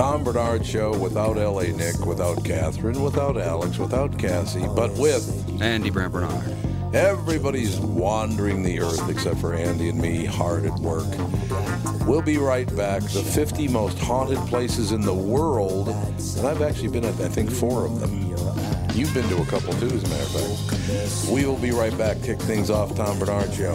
Tom Barnard Show without L.A. Nick, without Catherine, without Alex, without Cassie, but with Andy Brant Barnard. Everybody's wandering the earth except for Andy and me, hard at work. We'll be right back. The 50 most haunted places in the world, and I've actually been at, I think, four of them. You've been to a couple too, as a matter of fact. We will be right back. Kick things off, Tom Barnard Show.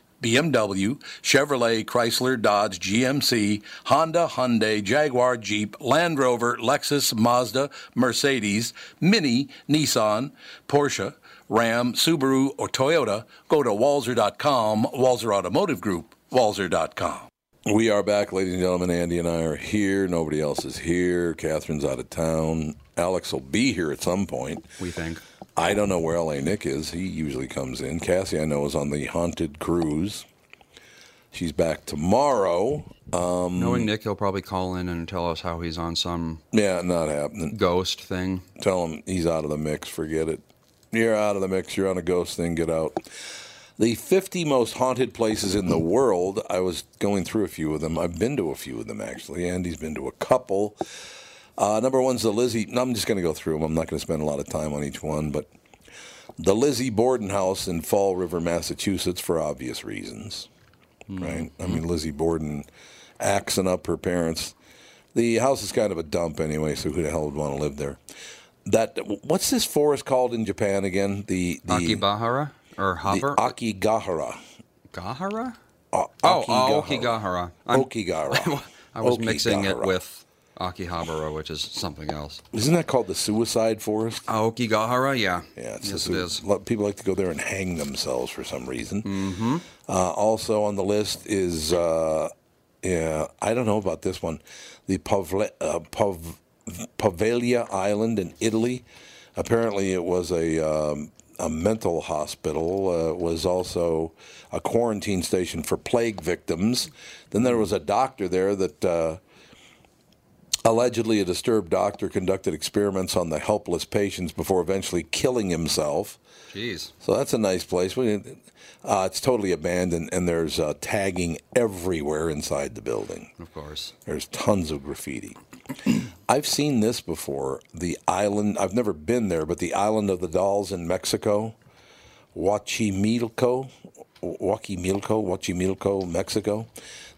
BMW, Chevrolet, Chrysler, Dodge, GMC, Honda, Hyundai, Jaguar, Jeep, Land Rover, Lexus, Mazda, Mercedes, Mini, Nissan, Porsche, Ram, Subaru, or Toyota, go to walser.com, Walser Automotive Group, walser.com. We are back, ladies and gentlemen. Andy and I are here. Nobody else is here. Catherine's out of town. Alex will be here at some point. We think. I don't know where LA Nick is. He usually comes in. Cassie, I know, is on the haunted cruise. She's back tomorrow. Um, Knowing Nick, he'll probably call in and tell us how he's on some yeah, not happening. ghost thing. Tell him he's out of the mix. Forget it. You're out of the mix. You're on a ghost thing. Get out. The 50 most haunted places in the world. I was going through a few of them. I've been to a few of them, actually. Andy's been to a couple. Uh, number one's the Lizzie. No, I'm just going to go through them. I'm not going to spend a lot of time on each one, but the Lizzie Borden House in Fall River, Massachusetts, for obvious reasons, hmm. right? I mean, hmm. Lizzie Borden axing up her parents. The house is kind of a dump anyway, so who the hell would want to live there? That what's this forest called in Japan again? The the Akibahara or the Akigahara. Gahara? Oh, uh, Akigahara. oh, Okigahara. I'm- Okigahara. I was mixing it with Akihabara, which is something else. Isn't that called the suicide forest? Aokigahara, yeah. Yeah, it's yes, the it is. People like to go there and hang themselves for some reason. Mm-hmm. Uh, also on the list is, uh, yeah, I don't know about this one, the Pavle- uh, Pav- Poveglia Island in Italy. Apparently, it was a um, a mental hospital. Uh, was also a quarantine station for plague victims. Then there was a doctor there that. Uh, Allegedly, a disturbed doctor conducted experiments on the helpless patients before eventually killing himself. Jeez. So that's a nice place. Uh, it's totally abandoned, and there's uh, tagging everywhere inside the building. Of course. There's tons of graffiti. I've seen this before. The island, I've never been there, but the island of the dolls in Mexico, Huachimilco, Huachimilco, Huachimilco, Mexico.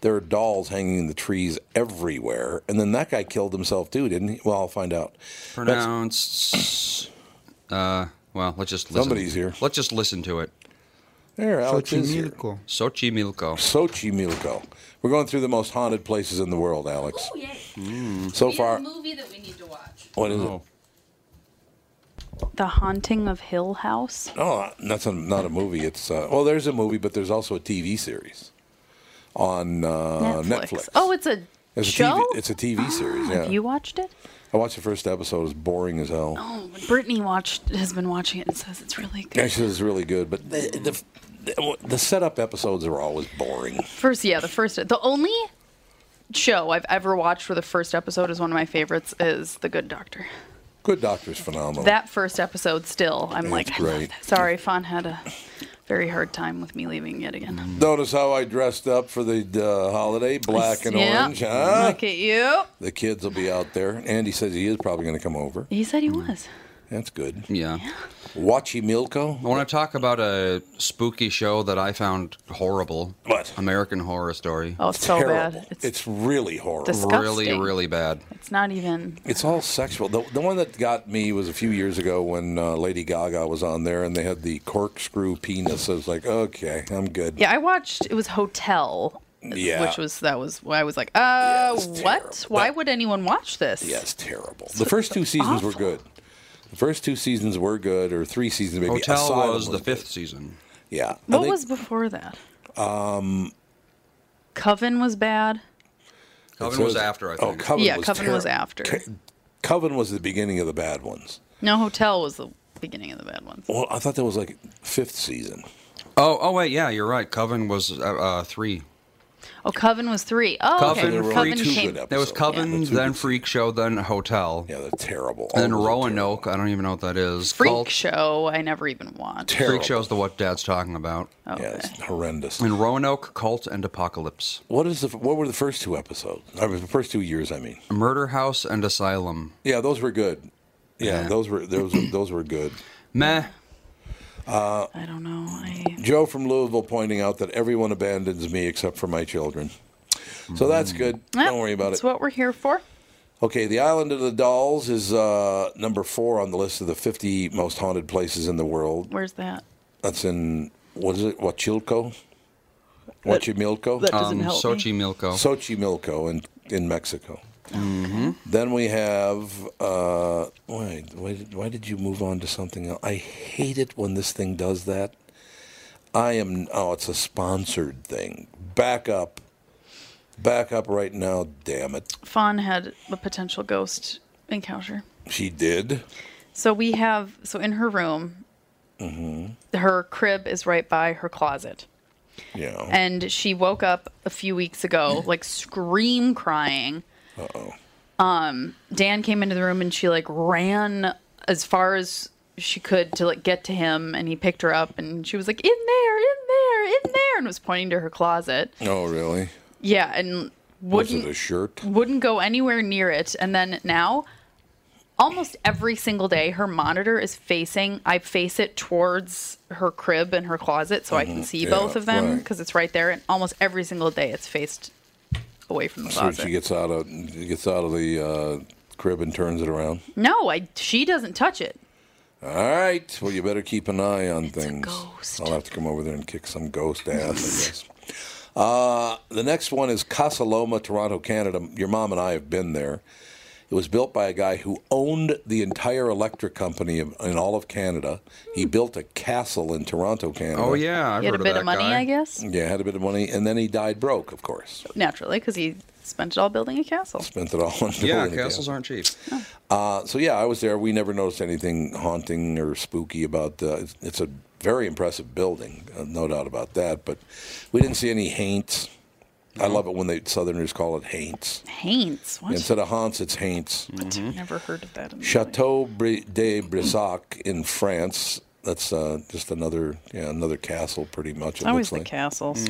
There are dolls hanging in the trees everywhere. And then that guy killed himself too, didn't he? Well, I'll find out. Pronounced. Uh, well, let's just listen. Somebody's here. Let's just listen to it. There, Alex is here. Xochimilco. Xochimilco. Xochimilco. We're going through the most haunted places in the world, Alex. Oh, yay. So We have far, a movie that we need to watch. what is Oh. The Haunting of Hill House. Oh, that's a, not a movie. It's uh, well, there's a movie, but there's also a TV series on uh, Netflix. Oh, it's a It's a show. TV, it's a TV series. Yeah, Have you watched it? I watched the first episode. It was boring as hell. Oh, Brittany watched has been watching it and says it's really good. Actually, it's really good, but the, the the setup episodes are always boring. First, yeah, the first, the only show I've ever watched where the first episode is one of my favorites is The Good Doctor. Good Doctor's phenomenal. That first episode, still, I'm like, It's great. sorry, Fawn had a very hard time with me leaving yet again. Notice how I dressed up for the uh, holiday, black and Yeah. orange, huh? Look at you. The kids will be out there. Andy says he is probably going to come over. He said he was. That's good. Yeah. Watchy Milko. I want to talk about a spooky show that I found horrible. What? American Horror Story. Oh, it's so Terrible. bad. It's, It's, really horrible. Disgusting. really, really bad. it's not even. It's all sexual. The, the one that got me was a few years ago when uh, Lady Gaga was on there and they had the corkscrew penis. I was like, okay, I'm good. Yeah, I watched. It was Hotel. Yeah. Which was that was why I was like, uh, it's what? terrible. Why That- would anyone watch this? Yeah, it's terrible. The first two seasons were awful. good. The first two seasons were good, or three seasons maybe. Hotel Asylum was the good. fifth season. Yeah. What think- was before that? Um, Coven was bad. Coven says- was after, I Oh, think. Coven Yeah, was Coven was after. Co- Coven was the beginning of the bad ones. No, Hotel was the beginning of the bad ones. Well, I thought that was like fifth season. Oh, oh wait, yeah, you're right. Coven was uh, uh, three. Oh, Coven was three. Oh, Coven, okay. there were Coven two came. good episodes. There was Coven, Yeah. The then Freak Show, then Hotel, Yeah, they're terrible. and then All those Roanoke. I don't even know what that is. Freak Cult. Show. I never even watched. Terrible. Freak Show's the what Dad's talking about. Okay. Yeah, it's horrendous. And Roanoke, Cult, and Apocalypse. What is the? What were the first two episodes? I mean, the first two years, I mean. Murder House and Asylum. Yeah, those were good. Yeah, Yeah. those were those were, those were good. Meh. I don't know. I Joe from Louisville pointing out that everyone abandons me except for my children. So that's good. Don't worry about That's it. That's what we're here for. Okay, the Island of the Dolls is uh, number four on the list of the 50 most haunted places in the world. Where's that? That's in what is it? Huachilco, Huachimilco, That doesn't Um, help me. Xochimilco. Xochimilco in in Mexico. Then we have. Uh, why, why? did- Why did you move on to something else? I hate it when this thing does that. I am. Oh, it's a sponsored thing. Back up. Back up right now. Damn it. Fawn had a potential ghost encounter. She did. So we have so in her room, Mm-hmm. her crib is right by her closet, Yeah. and she woke up a few weeks ago like scream crying. Uh oh. Um, Dan came into the room and she like ran as far as she could to like get to him, and he picked her up and she was like in there, in there, in there, and was pointing to her closet. Oh, really? Yeah, and Was wouldn't it a shirt? wouldn't go anywhere near it. And then now, almost every single day, her monitor is facing. I face it towards her crib and her closet, so I can see Mm-hmm. Yeah, both of them right. because it's right there. And almost every single day, it's faced away from the So closet. she gets out of gets out of the uh, crib and turns it around. no, I. She doesn't touch it. All right. Well, you better keep an eye on things. ghost. I'll have to come over there and kick some ghost ass, I guess. Uh, the next one is Casa Loma, Toronto, Canada. Your mom and I have been there. It was built by a guy who owned the entire electric company in all of Canada. He built a castle in Toronto, Canada. Oh yeah, I've He had heard a bit that of money, guy. I guess. Yeah, had a bit of money, and then he died broke, of course. Naturally, because he spent it all building a castle. Spent it all on Yeah, building a castles castle. aren't cheap. Uh, so yeah, I was there. We never noticed anything haunting or spooky about. Uh, it's, it's a very impressive building, uh, no doubt about that. But we didn't see any haints. I love it when the Southerners call it haints. Haints. What? Instead of haunts, it's haints. What? Never heard of that. In. Chateau Bri- de Brissac in France. That's uh, just another yeah another castle, pretty much. It Always looks the like. castles.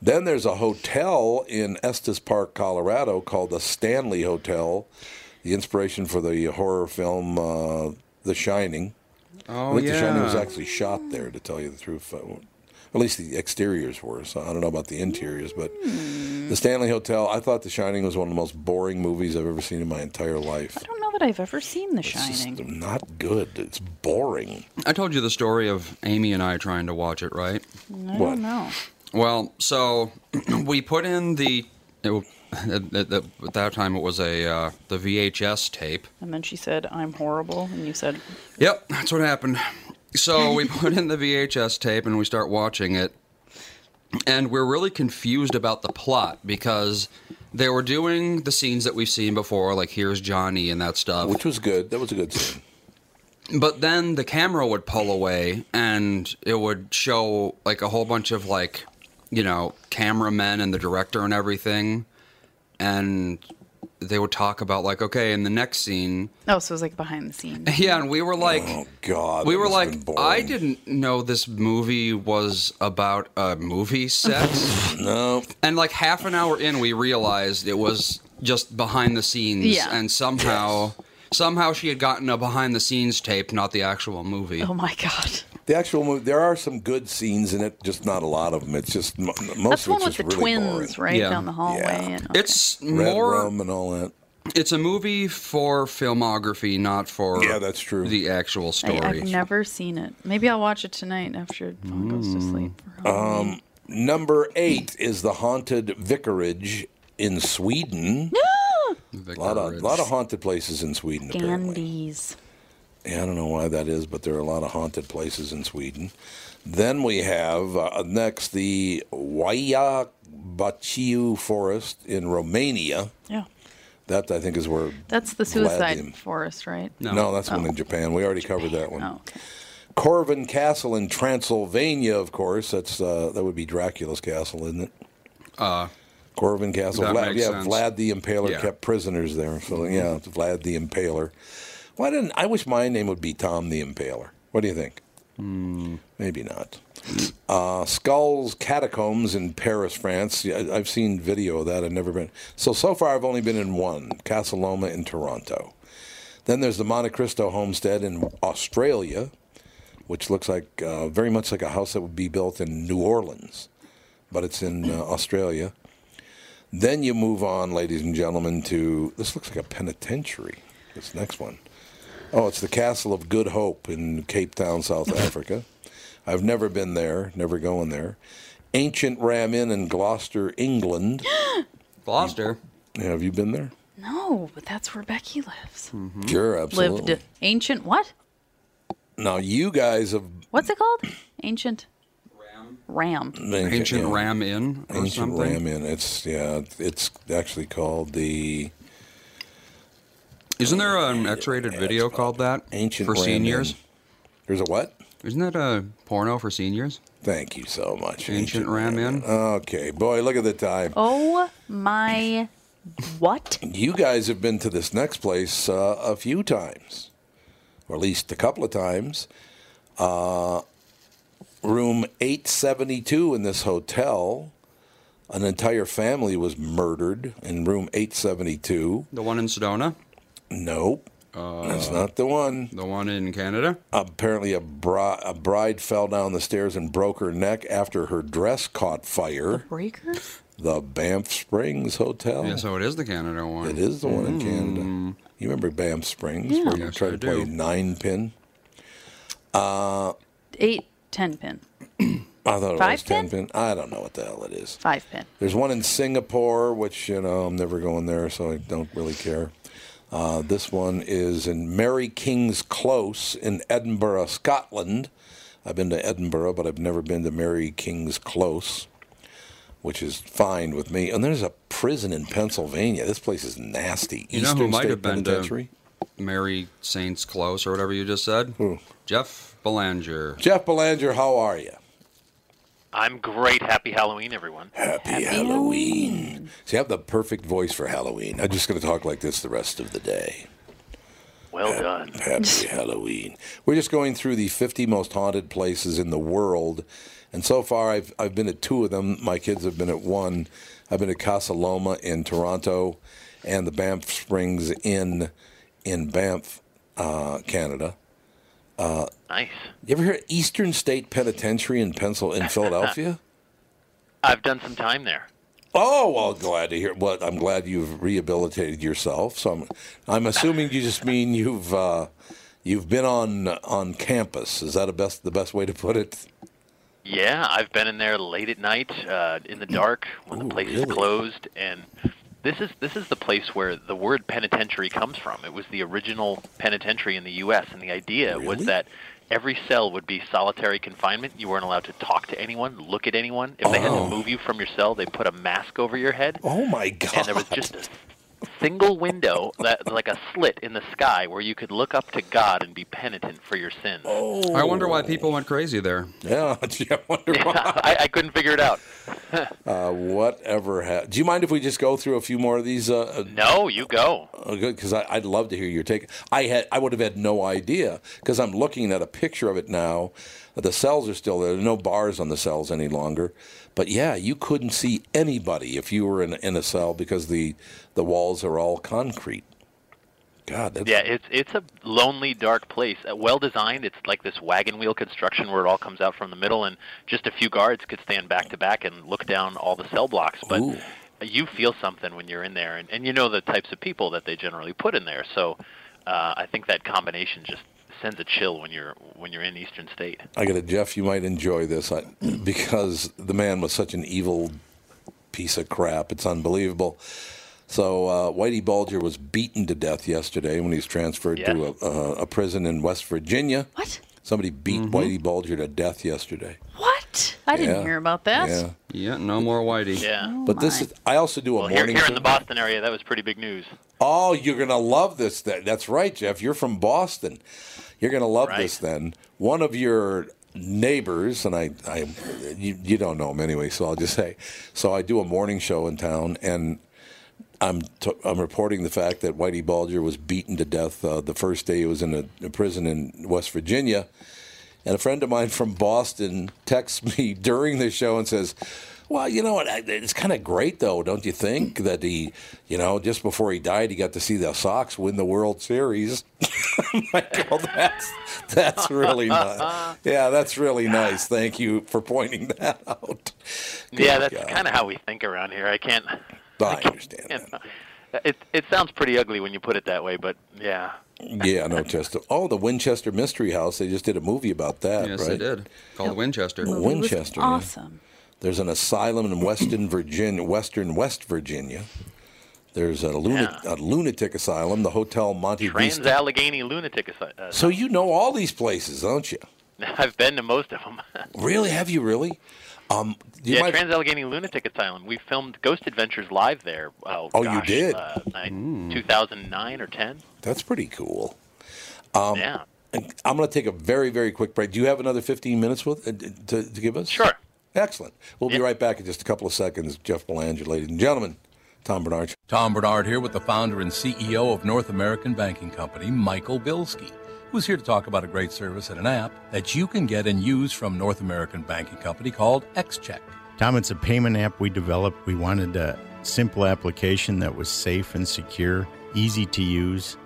Then there's a hotel in Estes Park, Colorado, called the Stanley Hotel. The inspiration for the horror film uh, The Shining. I Oh think yeah. The Shining was actually shot there, to tell you the truth. At least the exteriors were. So I don't know about the interiors, but the Stanley Hotel. I thought The Shining was one of the most boring movies I've ever seen in my entire life. I don't know that I've ever seen The It's just Shining. not good. It's boring. I told you the story of Amy and I trying to watch it, right? I What? don't know. Well, so we put in the. It, w- at, at, at at that time, it was a uh, the VHS tape. And then she said, "I'm horrible," and you said, Yep, that's what happened. So we put in the VHS tape and we start watching it, and we're really confused about the plot because they were doing the scenes that we've seen before, like here's Johnny and that stuff. Which was good. That was a good scene. But then the camera would pull away and it would show like a whole bunch of like, you know, cameramen and the director and everything. And they would talk about like, okay, in the next scene. "Oh, so it was like behind the scenes." Yeah, and we were like Oh God. we were like I didn't know this movie was about a movie set. No. and like half an hour in we realized it was just behind the scenes Yeah. and somehow somehow she had gotten a behind the scenes tape, not the actual movie. Oh my god, The actual movie, there are some good scenes in it, just not a lot of them. It's just m- most that's of one with just the really twins, boring. right Yeah. down the hallway. Yeah. And, It's Red more rum and all that. it's a movie for filmography, not for Yeah, that's true. the actual I, story. I've never seen it. Maybe I'll watch it tonight after Paul goes to sleep. Mm. for Halloween. Number eight is the haunted vicarage in Sweden. A lot of, lot of haunted places in Sweden, apparently. Gandy's. Yeah, I don't know why that is, but there are a lot of haunted places in Sweden. Then we have uh, next the Baciu Forest in Romania. Yeah, That I think is where. that's the suicide Vladim- forest, right? No, that's one in Japan. We already covered that one. Oh, okay. Corvin Castle in Transylvania, of course. That's uh, that would be Dracula's castle, isn't it? Uh, Corvin Castle. That Vlad, makes yeah, sense. Vlad the Impaler Yeah. kept prisoners there. So yeah, it's Vlad the Impaler. Why didn't I wish my name would be Tom the Impaler? What do you think? Hmm. Maybe not. Uh, Skulls Catacombs in Paris, France. Yeah, I've seen video of that. I've never been. So so far, I've only been in one, Casa Loma in Toronto. Then there's the Monte Cristo Homestead in Australia, which looks like uh, very much like a house that would be built in New Orleans, but it's in uh, Australia. Then you move on, ladies and gentlemen, to this looks like a penitentiary. This next one. Oh, it's the Castle of Good Hope in Cape Town, South Africa. I've never been there, never going there. Ancient Ram Inn in Gloucester, England. Gloucester. Yeah, have you been there? No, but that's where Becky lives. Mm-hmm. Sure, absolutely. Lived ancient what? Now you guys have What's it called? Ancient Ram. Ram. Ancient yeah, Ram Inn or Ancient something. Ram Inn. It's yeah, it's actually called the Isn't there an X-rated video called that Ancient for Ram seniors? There's a what? Isn't that a porno for seniors? Thank you so much. Ancient Ram Inn. Okay, boy, look at the time. Oh my what? You guys have been to this next place uh, a few times, or at least a couple of times. Uh, room 872 in this hotel. An entire family was murdered in room 872. The one in Sedona, Nope, that's not the one. the one in Canada. Apparently, a, bri- a bride fell down the stairs and broke her neck after her dress caught fire. The Breaker? The Banff Springs Hotel. Yeah, so it is the Canada one. It is the one in mm-hmm. Canada. You remember Banff Springs, where you Yes, tried I to play nine pin? Uh, Eight, ten pin. I thought it Five was ten pin? pin. I don't know what the hell it is. Five pin. There's one in Singapore, which you know I'm never going there, so I don't really care. Uh, this one is in Mary King's Close in Edinburgh, Scotland. I've been to Edinburgh, but I've never been to Mary King's Close, which is fine with me. And there's a prison in Pennsylvania. This place is nasty. You know who Eastern might State have been to-. Mary Saints Close or whatever you just said. Who? Jeff Belanger. Jeff Belanger, how are you? I'm great. Happy Halloween, everyone. Happy, Halloween. See, I have the perfect voice for Halloween. I'm just going to talk like this the rest of the day. Well done. Happy Halloween. We're just going through the 50 most haunted places in the world. And so far, I've, I've been at two of them. My kids have been at one. I've been at Casa Loma in Toronto and the Banff Springs Inn in Banff, uh, Canada. Nice. You ever hear of Eastern State Penitentiary in Pencil in Philadelphia? I've done some time there. Oh well, glad to hear. Well, I'm glad you've rehabilitated yourself. So I'm, I'm assuming you just mean you've uh, you've been on on campus. Is that a best the best way to put it? Yeah, I've been in there late at night, uh, in the dark, when Ooh, the place really? is closed, and this is this is the place where the word penitentiary comes from. It was the original penitentiary in the U.S., and the idea was that every cell would be solitary confinement. You weren't allowed to talk to anyone, look at anyone. If they had Oh. to move you from your cell, they put a mask over your head. Oh my god! and there was just a single window that like a slit in the sky where you could look up to God and be penitent for your sins. Oh, I wonder why people went crazy there. Yeah, gee, I wonder why. I, I couldn't figure it out. Uh, whatever. Ha- Do you mind if we just go through a few more of these? Uh, No, you go. Good, because I'd love to hear your take. I had I would have had no idea because I'm looking at a picture of it now. The cells are still there. There are no bars on the cells any longer. But yeah, you couldn't see anybody if you were in in a cell because the the walls are all concrete. God, that's, Yeah, it's it's a lonely, dark place. Uh, well designed. It's like this wagon wheel construction where it all comes out from the middle, and just a few guards could stand back to back and look down all the cell blocks. But Ooh. you feel something when you're in there, and, and you know the types of people that they generally put in there. So uh, I think that combination just sends a chill when you're when you're in Eastern State. I got it, Jeff. You might enjoy this I, because the man was such an evil piece of crap. It's unbelievable. So uh, Whitey Bulger was beaten to death yesterday when he was transferred to a, a, a prison in West Virginia. What? Somebody beat Whitey Bulger to death yesterday. What? I didn't Yeah. hear about that. Yeah, Yeah, no more Whitey. Yeah. but this is. I also do a Well, morning. here in the Boston area, that was pretty big news. Oh, you're gonna love this. Then. That's right, Jeff. You're from Boston. You're gonna love Right. this. Then one of your neighbors, and I, I, you, you don't know him anyway, so I'll just say. So I do a morning show in town, and I'm t- I'm reporting the fact that Whitey Bulger was beaten to death uh, the first day he was in a, a prison in West Virginia, and a friend of mine from Boston texts me during the show and says. Well, you know what? It's kind of great, though, don't you think? That he, you know, just before he died, he got to see the Sox win the World Series. I'm like, oh, that's that's really nice. Yeah, that's really nice. Thank you for pointing that out. yeah, that's kind of how we think around here. I can't. I understand. you that. It it sounds pretty ugly when you put it that way, but yeah. Yeah, no, Chester. Oh, the Winchester Mystery House. They just did a movie about that, Yes, right? they did. Called Winchester. It was Winchester, yeah. awesome. There's an asylum in Western Virginia, Western West Virginia. There's a, lunatic, Yeah. a lunatic asylum, the Hotel Monte Trans Vista. Allegheny Lunatic Asylum. Uh, So you know all these places, don't you? I've been to most of them. Really? Have you really? Um, you yeah, might- Trans Allegheny Lunatic Asylum. We filmed Ghost Adventures live there. Oh, Oh, you did? Uh, nine- 2009 or 10. that's pretty cool. Um, yeah. I'm going to take a very, very quick break. Do you have another 15 minutes with uh, to, to give us? Sure. Excellent. We'll be right back in just a couple of seconds. Jeff Belanger, ladies and gentlemen. Tom Barnard. Tom Barnard here with the founder and CEO of North American Banking Company, Michael Bilski, who's here to talk about a great service and an app that you can get and use from North American Banking Company called XCheck. Tom, it's a payment app we developed. We wanted a simple application that was safe and secure, easy to use,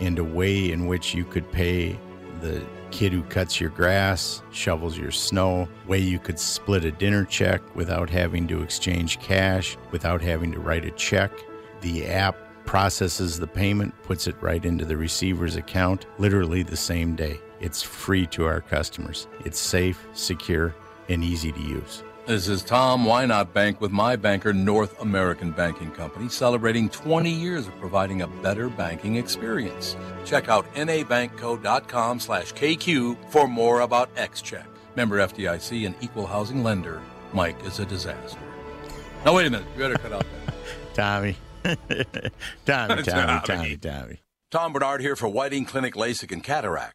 and a way in which you could pay the kid who cuts your grass, shovels your snow, way you could split a dinner check without having to exchange cash, without having to write a check. The app processes the payment, puts it right into the receiver's account literally the same day. It's free to our customers. It's safe, secure, and easy to use. This is Tom. Why not bank with my banker, North American Banking Company, celebrating 20 years of providing a better banking experience. Check out nabankco.com slash KQ for more about XCheck. Member FDIC and equal housing lender. Mike is a disaster. Now, wait a minute. You better cut out that. Tommy. Tommy, Tommy, Tommy. Tommy, Tommy. Tom Barnard here for Whiting Clinic LASIK and Cataract.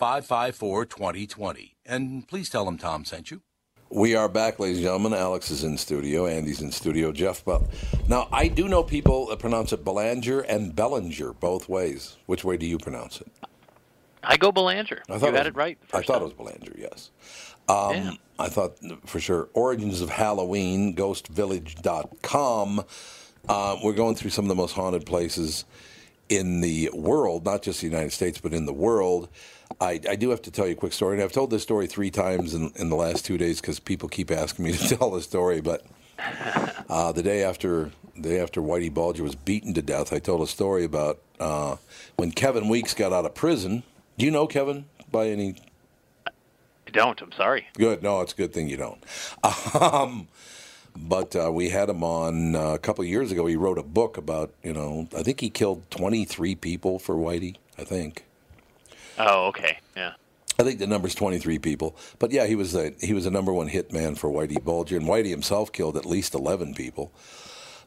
855-554-2020. And please tell them Tom sent you. We are back, ladies and gentlemen. Alex is in studio. Andy's in studio. Jeff, but now I do know people that pronounce it Belanger and Bellinger both ways. Which way do you pronounce it? I go Belanger. I You thought had it, it right. I thought time. it was Belanger. Yes. Um, Yeah. I thought for sure. Origins of Halloween, ghostvillage.com. Uh, we're going through some of the most haunted places in the world, not just the United States, but in the world. I, I do have to tell you a quick story, and I've told this story three times in, in the last two days because people keep asking me to tell the story. But uh, the day after the day after Whitey Bulger was beaten to death, I told a story about uh, when Kevin Weeks got out of prison. Do you know Kevin by any I don't. I'm sorry. Good. No, it's a good thing you don't. Um, but uh, we had him on uh, a couple of years ago. He wrote a book about, you know, I think he killed 23 people for Whitey, I think. Oh, okay. Yeah. I think the number's 23 people. But yeah, he was a, he was a number one hit man for Whitey Bulger, and Whitey himself killed at least 11 people.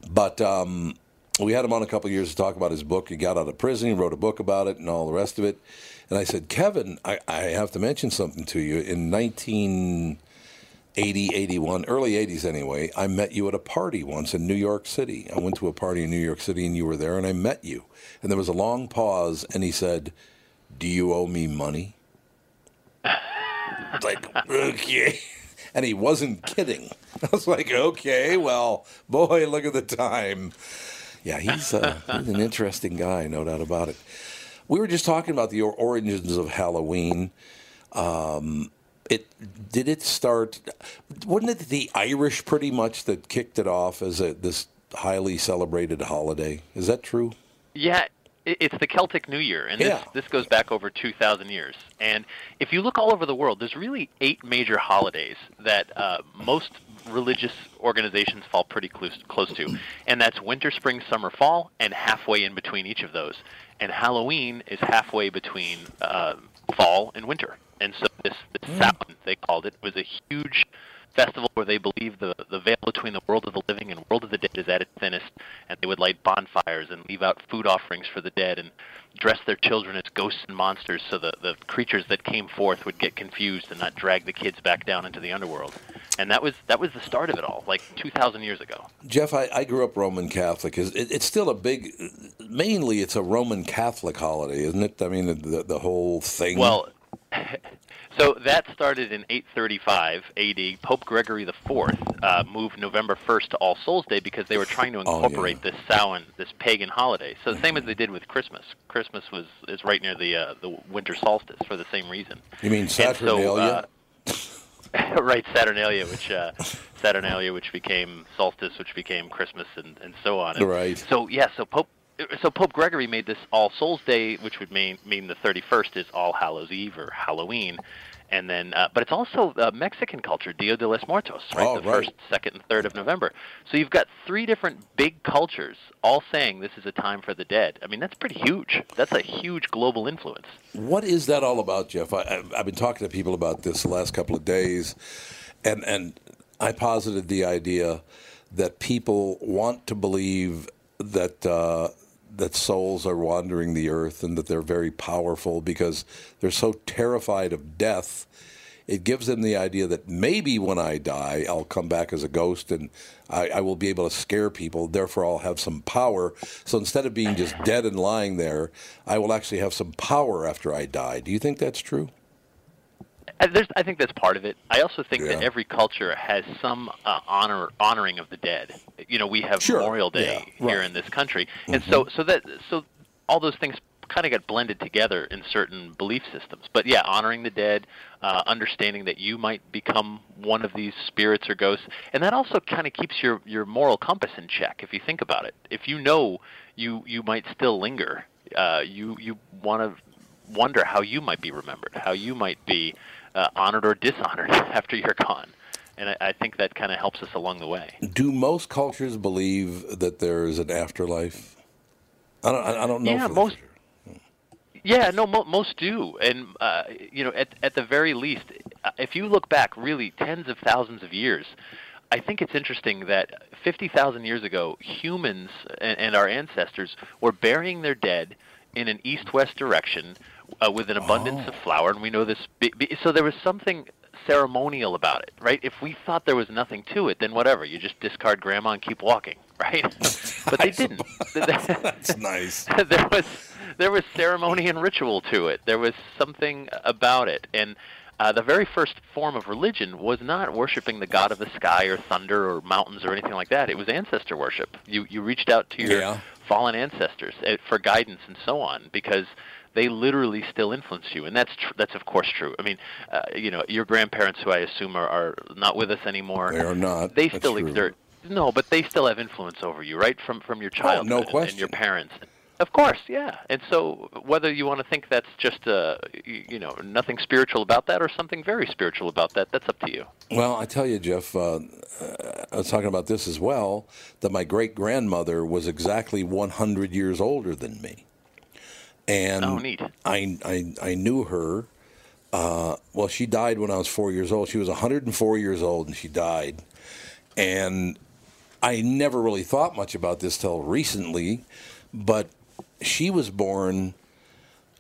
But um, we had him on a couple years to talk about his book. He got out of prison, he wrote a book about it, and all the rest of it. And I said, Kevin, I, I have to mention something to you. In 1980, 81, early 80s anyway, I met you at a party once in New York City. I went to a party in New York City, and you were there, and I met you. And there was a long pause, and he said, Do you owe me money? Like, okay. And he wasn't kidding. I was like, okay, well, boy, look at the time. Yeah, he's, uh, he's an interesting guy, no doubt about it. We were just talking about the origins of Halloween. Um, it did it start? Wasn't it the Irish pretty much that kicked it off as a, this highly celebrated holiday? Is that true? Yeah, it's the Celtic New Year, and Yeah. this, this goes back over 2,000 years. And if you look all over the world, there's really eight major holidays that uh, most religious organizations fall pretty close, close to, and that's winter, spring, summer, fall, and halfway in between each of those. And Halloween is halfway between uh, fall and winter. And so this, this Samhain, they called it, was a huge festival where they believe the the veil between the world of the living and world of the dead is at its thinnest, and they would light bonfires and leave out food offerings for the dead and dress their children as ghosts and monsters so the the creatures that came forth would get confused and not drag the kids back down into the underworld. And that was that was the start of it all, like 2,000 years ago. Jeff, I, I grew up Roman Catholic. Is it, it's still a big, mainly it's a Roman Catholic holiday, isn't it? I mean, the, the whole thing. Well, so that started in 835 AD. Pope Gregory IV uh, moved November 1st to All Souls Day because they were trying to Oh, yeah. incorporate this Samhain, this pagan holiday. So the same as they did with Christmas. Christmas was is right near the uh, the winter solstice for the same reason. you mean And so, Saturnalia? uh, right, Saturnalia, which uh, Saturnalia, which became solstice, which became Christmas, and, and so on. And Right. So yeah, so Pope. So Pope Gregory made this All Souls Day, which would mean mean the 31st is All Hallows Eve or Halloween, and then uh, but it's also uh, Mexican culture, Dia de los Muertos, right? Oh, the right. first, second, and third of November. So you've got three different big cultures all saying this is a time for the dead. I mean, that's pretty huge. That's a huge global influence. What is that all about, Jeff? I, I've, I've been talking to people about this the last couple of days, and and I posited the idea that people want to believe that uh, that souls are wandering the earth and that they're very powerful because they're so terrified of death. It gives them the idea that maybe when I die, I'll come back as a ghost and I, I will be able to scare people. Therefore, I'll have some power. So instead of being just dead and lying there, I will actually have some power after I die. Do you think that's true? I, there's, I think that's part of it. I also think that every culture has some uh, honor honoring of the dead. You know, we have Sure. Memorial Day Yeah, here right. in this country, and so so that so all those things kind of got blended together in certain belief systems. But yeah, honoring the dead, uh, understanding that you might become one of these spirits or ghosts, and that also kind of keeps your your moral compass in check. If you think about it, if you know you you might still linger, uh, you you want to wonder how you might be remembered, how you might be uh, honored or dishonored after you're gone. And I, I think that kind of helps us along the way. Do most cultures believe that there is an afterlife? I don't. I don't know. Yeah, most- sure. Yeah, no, mo- most do, and uh, you know, at at the very least, uh, if you look back, really tens of thousands of years, I think it's interesting that fifty thousand years ago, humans and, and our ancestors were burying their dead in an east-west direction uh, with an abundance of flour, and we know this. So there was something ceremonial about it, right? If we thought there was nothing to it, then whatever, you just discard grandma and keep walking, right? but they didn't. That's nice. there was there was ceremony and ritual to it. There was something about it, and uh, the very first form of religion was not worshiping the god of the sky or thunder or mountains or anything like that. It was ancestor worship. You you reached out to your Yeah. Fallen ancestors uh, for guidance and so on because they literally still influence you, and that's tr- that's of course true. I mean, uh, you know, your grandparents, who I assume are, are not with us anymore, They are not. They That's still true. exert no, but they still have influence over you, right? From from your childhood no and- and question. your parents. Of course, yeah. And so, whether you want to think that's just uh, you know nothing spiritual about that, or something very spiritual about that, that's up to you. Well, I tell you, Jeff, uh, I was talking about this as well. That my great grandmother was exactly 100 years older than me, and Oh, neat. I, I I knew her. Uh, well, she died when I was four years old. She was 104 years old, and she died. And I never really thought much about this till recently, but she was born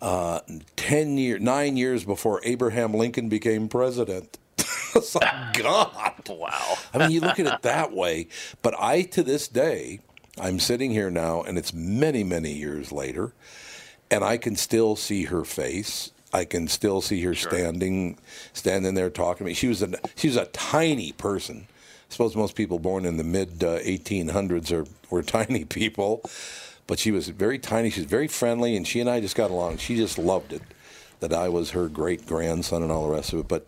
uh, 10 year, nine years before Abraham Lincoln became president. it's like, God. Wow. I mean, you look at it that way. But I, to this day, I'm sitting here now, and it's many, many years later, and I can still see her face. I can still see her standing, standing there talking to me. She was a she was a tiny person. I suppose most people born in the mid uh, 1800s are were tiny people, but she was very tiny. She was very friendly, and she and I just got along. She just loved it that I was her great grandson and all the rest of it. But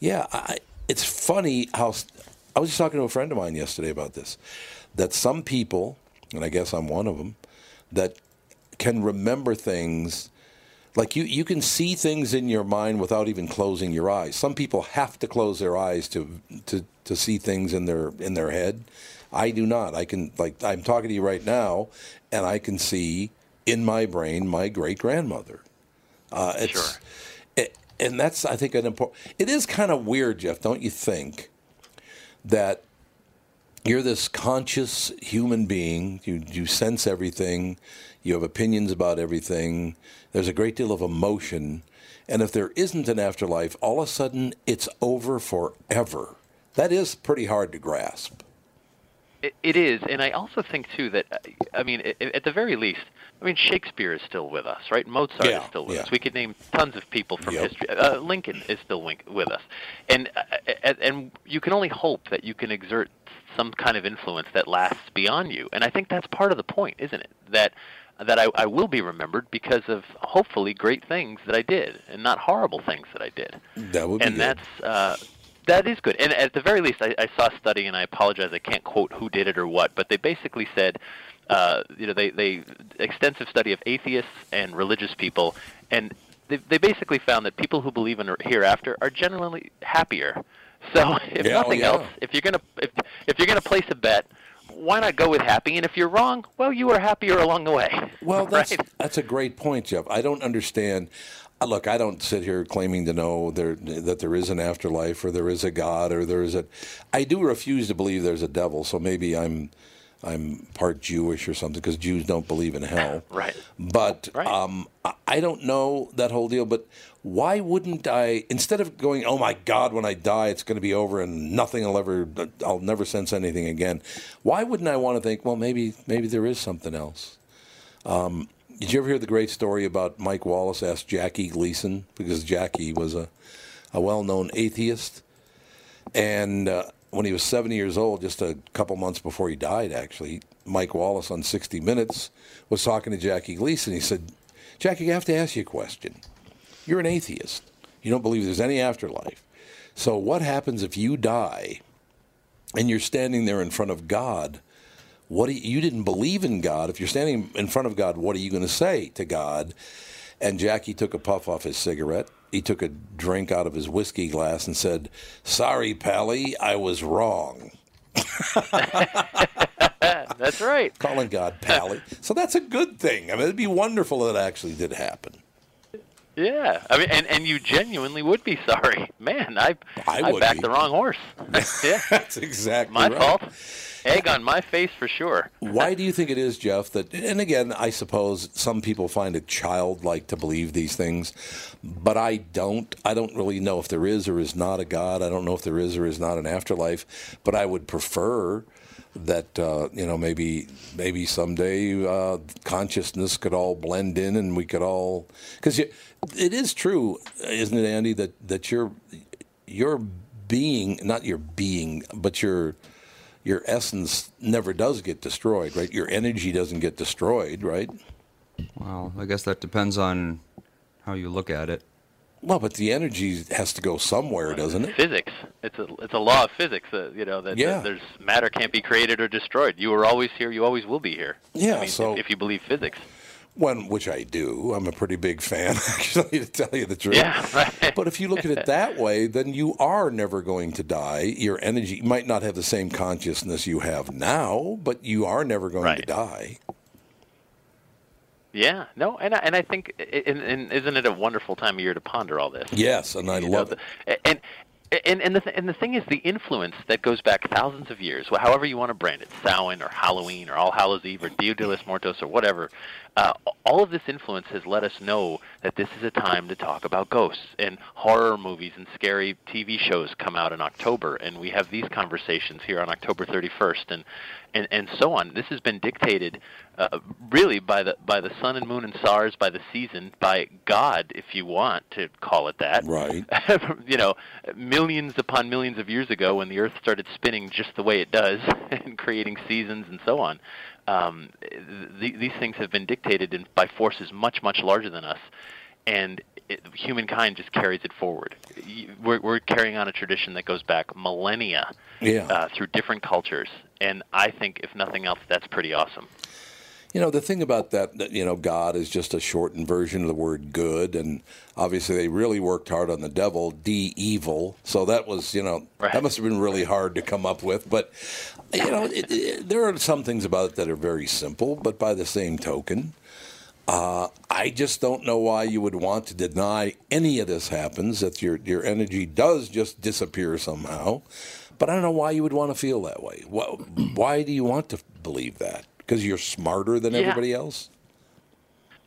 yeah, I, it's funny how I was just talking to a friend of mine yesterday about this. That some people, and I guess I'm one of them, that can remember things like you, you can see things in your mind without even closing your eyes. Some people have to close their eyes to to, to see things in their in their head. I do not. I can like I'm talking to you right now, and I can see in my brain my great grandmother. Uh, it's, Sure. it, and that's I think an important. It is kind of weird, Jeff, don't you think? That you're this conscious human being. You you sense everything. You have opinions about everything. There's a great deal of emotion, and if there isn't an afterlife, all of a sudden it's over forever. That is pretty hard to grasp. It, it is, and I also think too that uh, I mean, at the very least, I mean, Shakespeare is still with us, right? Mozart Yeah, is still with yeah. us. We could name tons of people from Yep. history. Uh, Lincoln is still with us, and uh, and and you can only hope that you can exert some kind of influence that lasts beyond you. And I think that's part of the point, isn't it? That that I, I will be remembered because of hopefully great things that I did, and not horrible things that I did That would be and good. that's uh, that is good. And at the very least, I, I saw a study, and I apologize, I can't quote who did it or what, but they basically said, uh, you know, they they extensive study of atheists and religious people, and they they basically found that people who believe in hereafter are generally happier. So if Yeah, oh, nothing yeah. else, if you're gonna if if you're gonna place a bet. Why not go with happy? And if you're wrong, well, you were happier along the way. Well, that's right? that's a great point, Jeff. I don't understand. Look, I don't sit here claiming to know there, that there is an afterlife or there is a God or there is a. I do refuse to believe there's a devil. So maybe I'm I'm part Jewish or something because Jews don't believe in hell. Right. But Right. um, I- I don't know that whole deal. But why wouldn't I? Instead of going, oh my God, when I die, it's going to be over and nothing will ever. I'll never sense anything again. Why wouldn't I want to think? Well, maybe maybe there is something else. Um, did you ever hear the great story about Mike Wallace asked Jackie Gleason because Jackie was a a well-known atheist, and uh, when he was 70 years old, just a couple months before he died, actually, Mike Wallace on 60 Minutes was talking to Jackie Gleason. He said, Jackie, I have to ask you a question. You're an atheist. You don't believe there's any afterlife. So, what happens if you die and you're standing there in front of God? What do you, you didn't believe in God. If you're standing in front of God, what are you going to say to God? And Jackie took a puff off his cigarette. he took a drink out of his whiskey glass and said, "Sorry, Pally, I was wrong." That's right. Calling God Pally. so that's a good thing. I mean, it'd be wonderful if it actually did happen. Yeah, I mean, and, and you genuinely would be sorry, man. I I I, backed be. the wrong horse. yeah, That's exactly my right. fault. Egg on my face for sure. Why do you think it is, Jeff? That and again, I suppose some people find it childlike to believe these things, but I don't. I don't really know if there is or is not a God. I don't know if there is or is not an afterlife. But I would prefer that uh, you know maybe maybe someday uh, consciousness could all blend in and we could all because it is true, isn't it, Andy? That that your your being, not your being, but your your essence never does get destroyed, right? Your energy doesn't get destroyed, right? Well, I guess that depends on how you look at it. Well, but the energy has to go somewhere, doesn't it? Physics. It's a it's a law of physics. Uh, you know that, Yeah. that there's matter can't be created or destroyed. You are always here. You always will be here. Yeah, I mean, so- if, if you believe physics. When, which I do. I'm a pretty big fan, actually, to tell you the truth. Yeah, right. But if you look at it that way, then you are never going to die. Your energy you might not have the same consciousness you have now, but you are never going to die. Yeah, no, and I, and I think, and, and isn't it a wonderful time of year to ponder all this? Yes, and I You know, love it. the- And and and the th- and the thing is, the influence that goes back thousands of years, however you want to brand it, Samhain or Halloween or All Hallows Eve or Dia de los Muertos or whatever, uh, all of this influence has let us know that this is a time to talk about ghosts. And horror movies and scary TV shows come out in October, and we have these conversations here on October 31st, and and and so on. This has been dictated uh, really by the by the sun and moon and stars, by the season, by God, if you want to call it that. Right. you know, millions upon millions of years ago, when the Earth started spinning just the way it does, and creating seasons and so on. Um, th- these things have been dictated in, by forces much much larger than us, and it, humankind just carries it forward. We're, we're carrying on a tradition that goes back millennia Yeah. uh, through different cultures, and I think, if nothing else, that's pretty awesome. You know, the thing about that, that, you know, God is just a shortened version of the word good. And obviously, they really worked hard on the devil, D evil. So that was, you know, Right. that must have been really hard to come up with. But, you know, it, it, there are some things about it that are very simple. But by the same token, uh, I just don't know why you would want to deny any of this happens, that your, your energy does just disappear somehow. But I don't know why you would want to feel that way. Why, why do you want to believe that? Because you're smarter than Yeah. everybody else?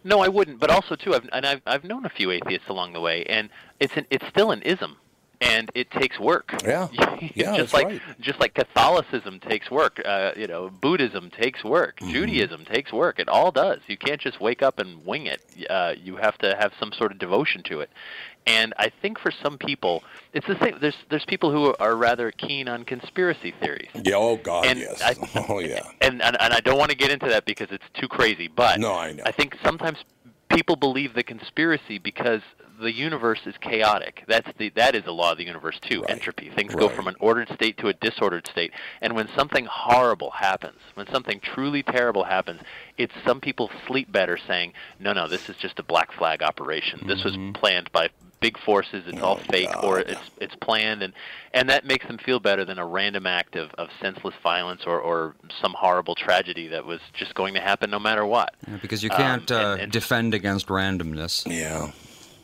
No, I wouldn't. But also, too, I've, and I've I've known a few atheists along the way, and it's an, it's still an ism, and it takes work. Yeah. Yeah, just that's like right. just like Catholicism takes work. Uh, you know, Buddhism takes work. Mm-hmm. Judaism takes work. It all does. You can't just wake up and wing it. Uh, you have to have some sort of devotion to it. And I think for some people, it's the same. There's there's people who are rather keen on conspiracy theories. Yeah, oh God, And yes. I- oh yeah. and, and and I don't want to get into that because it's too crazy. But No, I know. I think sometimes people believe the conspiracy because the universe is chaotic. That's the that is a law of the universe too. Right. Entropy. Things go from an ordered state to a disordered state. And when something horrible happens, when something truly terrible happens, it's some people sleep better saying, "No, no, this is just a black flag operation. This was planned by." Big forces, it's all fake, or Oh, it's it's planned, and and that makes them feel better than a random act of, of senseless violence or, or some horrible tragedy that was just going to happen no matter what. Yeah, because you Um, can't and- uh, and- defend against randomness. Yeah.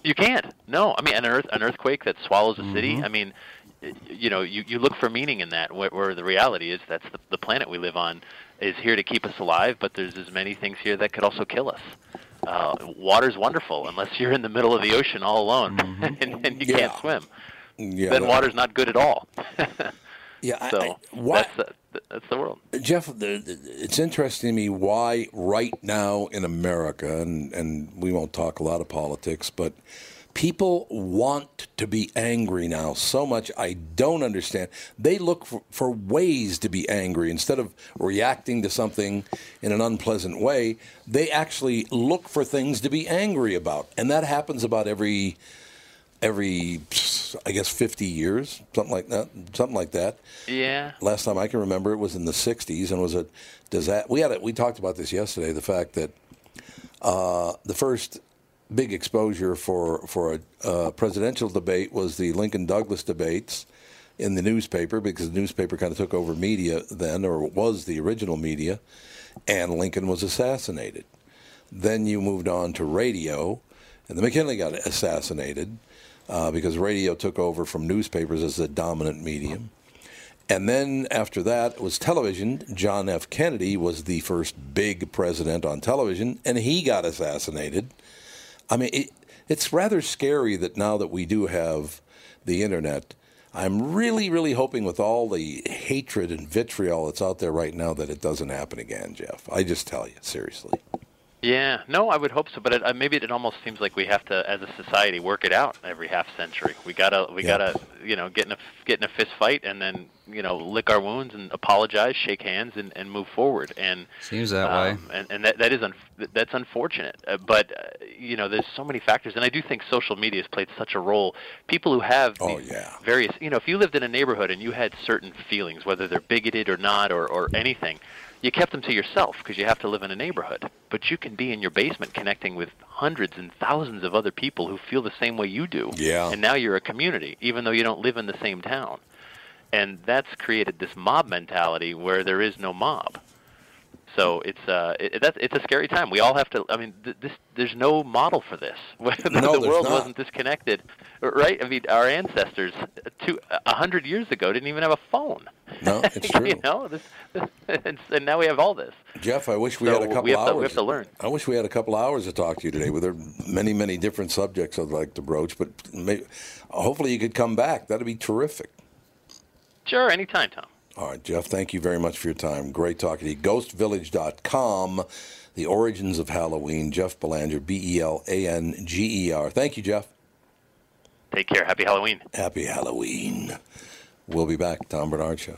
You can't. No, I mean an earth an earthquake that swallows a city. Mm-hmm. I mean, you know, you, you look for meaning in that. Where, where the reality is, that's the, the planet we live on is here to keep us alive, but there's as many things here that could also kill us. Uh, water's wonderful unless you're in the middle of the ocean all alone and, and you Yeah. can't swim. Yeah. then that- water's not good at all. Yeah. So I, why, that's the, that's the world. Jeff, it's interesting to me why right now in America, and, and we won't talk a lot of politics, but people want to be angry now so much. I don't understand. They look for, for ways to be angry instead of reacting to something in an unpleasant way. They actually look for things to be angry about, and that happens about every every I guess 50 years, something like that, something like that. Yeah. Last time I can remember, it was in the '60s, and was a does that we had it. We talked about this yesterday. The fact that uh, the first big exposure for for a uh, presidential debate was the Lincoln Douglas debates in the newspaper because the newspaper kind of took over media then, or was the original media, and Lincoln was assassinated. Then you moved on to radio, and the McKinley got assassinated uh, because radio took over from newspapers as the dominant medium. And then after that was television. John F. Kennedy was the first big president on television, and he got assassinated. I mean, it, it's rather scary that now that we do have the internet, I'm really, really hoping with all the hatred and vitriol that's out there right now that it doesn't happen again, Jeff. I just tell you, seriously. Yeah, no, I would hope so, but it, uh, maybe it almost seems like we have to, as a society, work it out every half century. We gotta, we Yeah. gotta, you know, get in a get in a fist fight and then, you know, lick our wounds and apologize, shake hands, and, and move forward. And Seems that way. um, and, and that that is un- that's unfortunate. Uh, but uh, you know, there's so many factors, and I do think social media has played such a role. People who have Oh, yeah. various, you know, if you lived in a neighborhood and you had certain feelings, whether they're bigoted or not, or or anything, you kept them to yourself because you have to live in a neighborhood. But you can be in your basement connecting with hundreds and thousands of other people who feel the same way you do. Yeah. And now you're a community, even though you don't live in the same town. And that's created this mob mentality where there is no mob. So it's uh, it, that's it's a scary time. We all have to. I mean, th- this there's no model for this. the No, world not. wasn't disconnected, right? I mean, our ancestors two a hundred years ago didn't even have a phone. No, it's true. you know, this, and, and now we have all this. Jeff, I wish we So had a couple we have hours. to- we have to learn. I wish we had a couple hours to talk to you today. With there are many, many different subjects I'd like to broach, but may, hopefully you could come back. That'd be terrific. Sure, anytime, Tom. All right, Jeff, thank you very much for your time. Great talking to you. Ghostvillage.com, the origins of Halloween. Jeff Belanger, B E L A N G E R. Thank you, Jeff. Take care. Happy Halloween. Happy Halloween. We'll be back. Tom Barnard Show.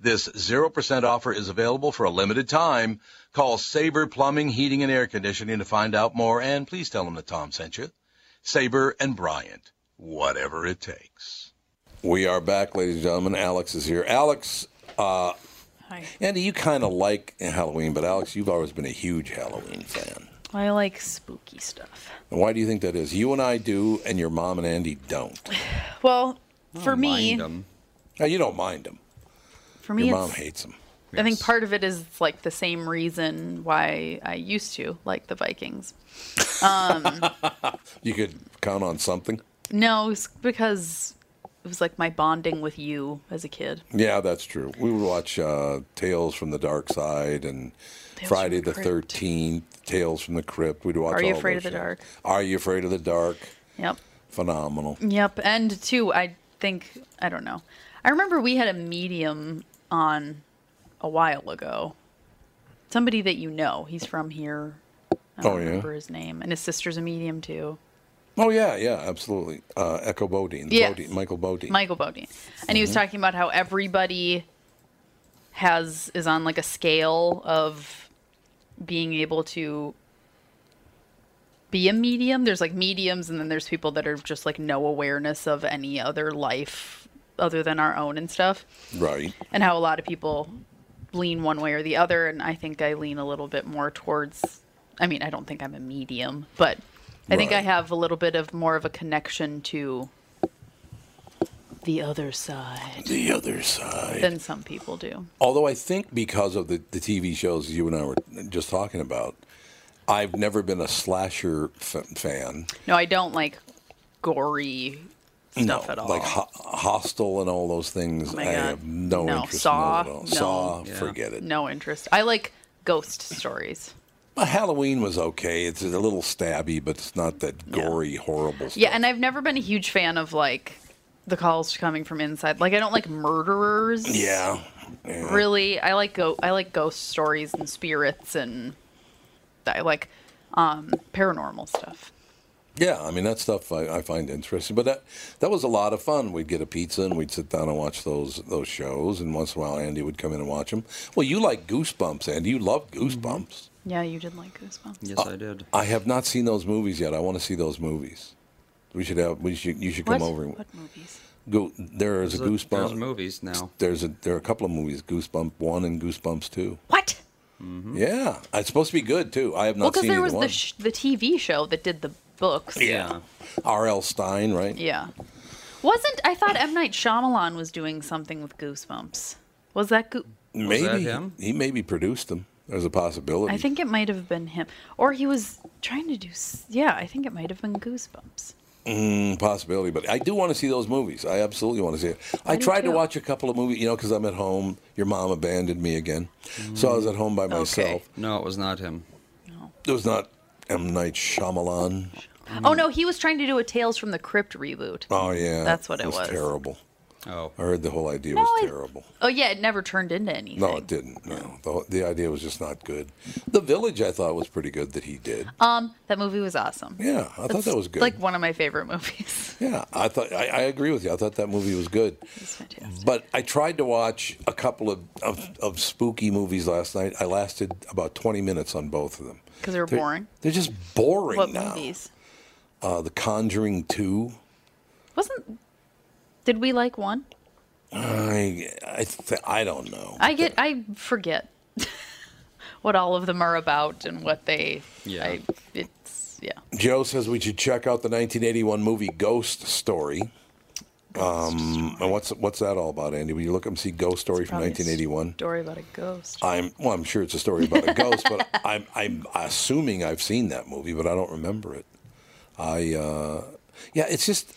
This 0% offer is available for a limited time. Call Sabre Plumbing, Heating, and Air Conditioning to find out more, and please tell them that Tom sent you. Sabre and Bryant, whatever it takes. We are back, ladies and gentlemen. Alex is here. Alex, uh, Hi. Andy, you kind of like Halloween, but Alex, you've always been a huge Halloween fan. I like spooky stuff. And why do you think that is? You and I do, and your mom and Andy don't. Well, for me, Mind 'em. Now, you don't mind them. For me, Your mom hates them. I think part of it is like the same reason why I used to like the Vikings. Um, You could count on something. no, it's because it was like my bonding with you as a kid. Yeah, that's true. We would watch uh, Tales from the Dark Side and Tales Friday the the Thirteenth, Tales from the Crypt. We'd watch. Are You all Afraid those of the shows. Dark? Are you afraid of the dark? Yep. Phenomenal. Yep. And two, I think I don't know. I remember we had a medium on a while ago. Somebody that you know. He's from here. I don't Oh, yeah? remember his name. And his sister's a medium too. Oh yeah, yeah, absolutely. Uh, Echo Bodine, Yes. Bodine, Michael Bodine. Michael Bodine. And he was Mm-hmm. talking about how everybody has is on like a scale of being able to be a medium. There's like mediums and then there's people that are just like no awareness of any other life other than our own and stuff. right. And how a lot of people lean one way or the other, and I think I lean a little bit more towards. I mean, I don't think I'm a medium, but I think I have a little bit of more of a connection to the other side The other side. than some people do. Although I think because of the, the TV shows you and I were just talking about, I've never been a slasher f- fan. No, I don't like gory stuff no, at all. like ho- Hostel and all those things. Oh I have no, No. interest Saw? in at all. No. Saw, Yeah. forget it. no interest. I like ghost stories. Halloween was okay. It's a little stabby, but it's not that Yeah. gory, horrible stuff. Yeah, and I've never been a huge fan of like the calls coming from inside. Like I don't like murderers. yeah. yeah. Really, I like go I like ghost stories and spirits and I like um paranormal stuff. Yeah, I mean that stuff I, I find interesting. But that that was a lot of fun. We'd get a pizza and we'd sit down and watch those those shows. And once in a while, Andy would come in and watch them. Well, you like Goosebumps, Andy. You love mm-hmm. Goosebumps. Yeah, you did like Goosebumps. Yes, I did. I have not seen those movies yet. I want to see those movies. We should have. We should. You should come What? over. And What movies? go. There is a There's, Goosebump. there's movies now. There's a. There are a couple of movies. Goosebump one and Goosebumps two. What? Mm-hmm. Yeah, it's supposed to be good too. I have not Well, because seen there was one. the sh- the TV show that did the books. Yeah. R.L. Stine, right? Yeah. Wasn't I thought M Night Shyamalan was doing something with Goosebumps? Was that Go- Maybe that him? he maybe produced them. There's a possibility. I think it might have been him, or he was trying to do. Yeah, I think it might have been Goosebumps. Mm, possibility, but I do want to see those movies. I absolutely want to see it. I, do tried to watch a couple of movies, you know, because I'm at home. Your mom abandoned me again, so I was at home by myself. No, it was not him. No, it was not M Night Shyamalan. Oh no, he was trying to do a Tales from the Crypt reboot. Oh yeah, That's what it was. Terrible. Oh. I heard the whole idea No, was I- terrible. Oh yeah, it never turned into anything. No, it didn't. No, the, the idea was just not good. The Village, I thought was pretty good that he did. Um, that movie was awesome. Yeah, I thought that was good. Like one of my favorite movies. yeah, I thought I, I agree with you. I thought that movie was good. It's fantastic. But I tried to watch a couple of, of, of spooky movies last night. I lasted about 20 minutes on both of them. Because they were They're- boring. They're just boring What now. movies? Uh, the Conjuring 2. Wasn't? Did we like one? I I, th- I don't know. I get. I forget what all of them are about and what they. Yeah. I, it's yeah. Joe says we should check out the 1981 movie Ghost Story. Um, and what's what's that all about, Andy? Will you look up and see Ghost Story from Probably a 1981? Story about a ghost. I'm well. I'm sure it's a story about a ghost, but I'm I'm assuming I've seen that movie, but I don't remember it. I uh, yeah, it's just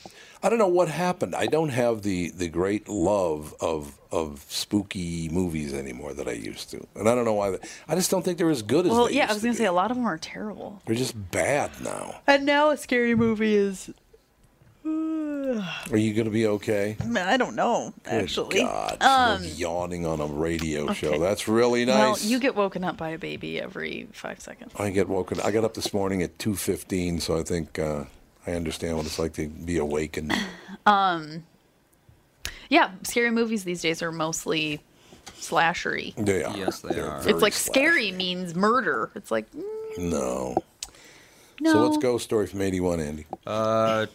I don't know what happened. I don't have the the great love of of spooky movies anymore that I used to, and I don't know why. I just don't think they're as good as well, they yeah, I was gonna be. say a lot of them are terrible. They're just bad now. And now a scary movie is. Are you going to be okay? I don't know. Good Actually, God, Um, you're yawning on a radio show. That's really nice. well, nice. you get woken up by a baby every five seconds. I get woken. I got up this morning at two fifteen, so I think uh, I understand what it's like to be awakened. Yeah, scary movies these days are mostly slashery. They are. Yes, they They're are. It's like slashy. scary means murder. It's like mm, No. no. So what's Ghost Story from '81, Andy? Uh,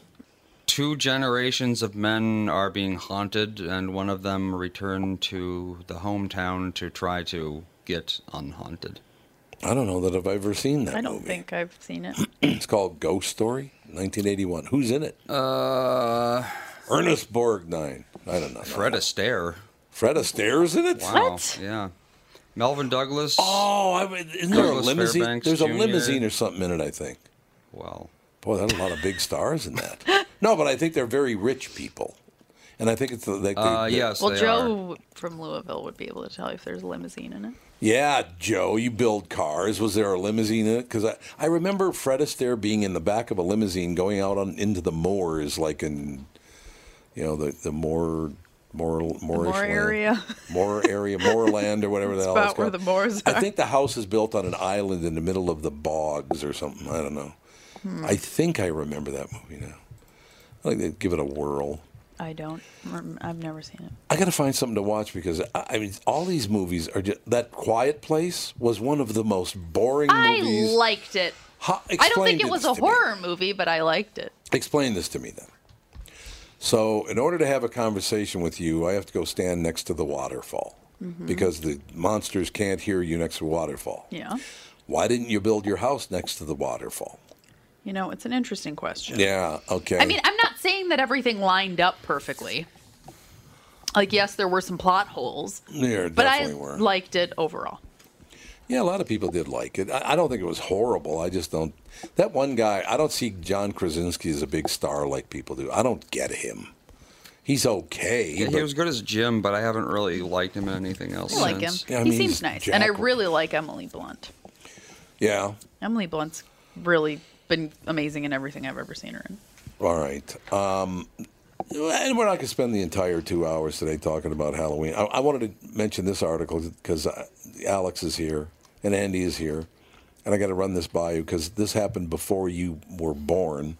two generations of men are being haunted, and one of them returned to the hometown to try to get unhaunted. I don't know that I've ever seen that I don't movie. think I've seen it. it's called Ghost Story, 1981. Who's in it? Uh, Ernest Borgnine. I don't know. Fred Astaire. Fred Astaire's in it. Wow. What? Yeah. Melvyn Douglas. Oh, I, isn't there a limousine? Fairbanks There's a limousine or something in it. I think. Well, Boy, that's a lot of big stars in that. No, but I think they're very rich people, and I think it's like they, uh, they- yes, Well, they Joe from Louisville would be able to tell you if there's a limousine in it. Yeah, Joe, you build cars. Was there a limousine in it? Because I, I remember Fred Astaire being in the back of a limousine going out on into the moors, like in, you know, the the moor, moor, moorish Moor land. area. more area, moorland, or whatever the hell about it's where called. the moors I think the house is built on an island in the middle of the bogs or something. I don't know. Hmm. I think I remember that movie now. I like to give it a whirl. I don't. I've never seen it. I got to find something to watch because I I mean, all these movies are just that Quiet Place was one of the most boring I movies. liked it. Ha- I don't think it was a to me. horror movie, but I liked it. Explain this to me then. So, in order to have a conversation with you, I have to go stand next to the waterfall. Mm-hmm. because the monsters can't hear you next to a waterfall. Yeah. Why didn't you build your house next to the waterfall? You know, it's an interesting question. Yeah, okay. I mean, I'm not saying that everything lined up perfectly. Like, yes, there were some plot holes, there but I definitely were. liked it overall. Yeah, a lot of people did like it. I, I don't think it was horrible. I just don't. That one guy, I don't see John Krasinski as a big star like people do. I don't get him. He's okay. Yeah, he but- was good as Jim, but I haven't really liked him in anything else I like him. since. Yeah, I he mean, seems he's nice, and I Jack- really like Emily Blunt. yeah. Emily Blunt's really been amazing in everything I've ever seen her in. All right. Um, and we're not going to spend the entire two hours today talking about Halloween. I, I wanted to mention this article because Alex is here and Andy is here. And I got to run this by you because this happened before you were born.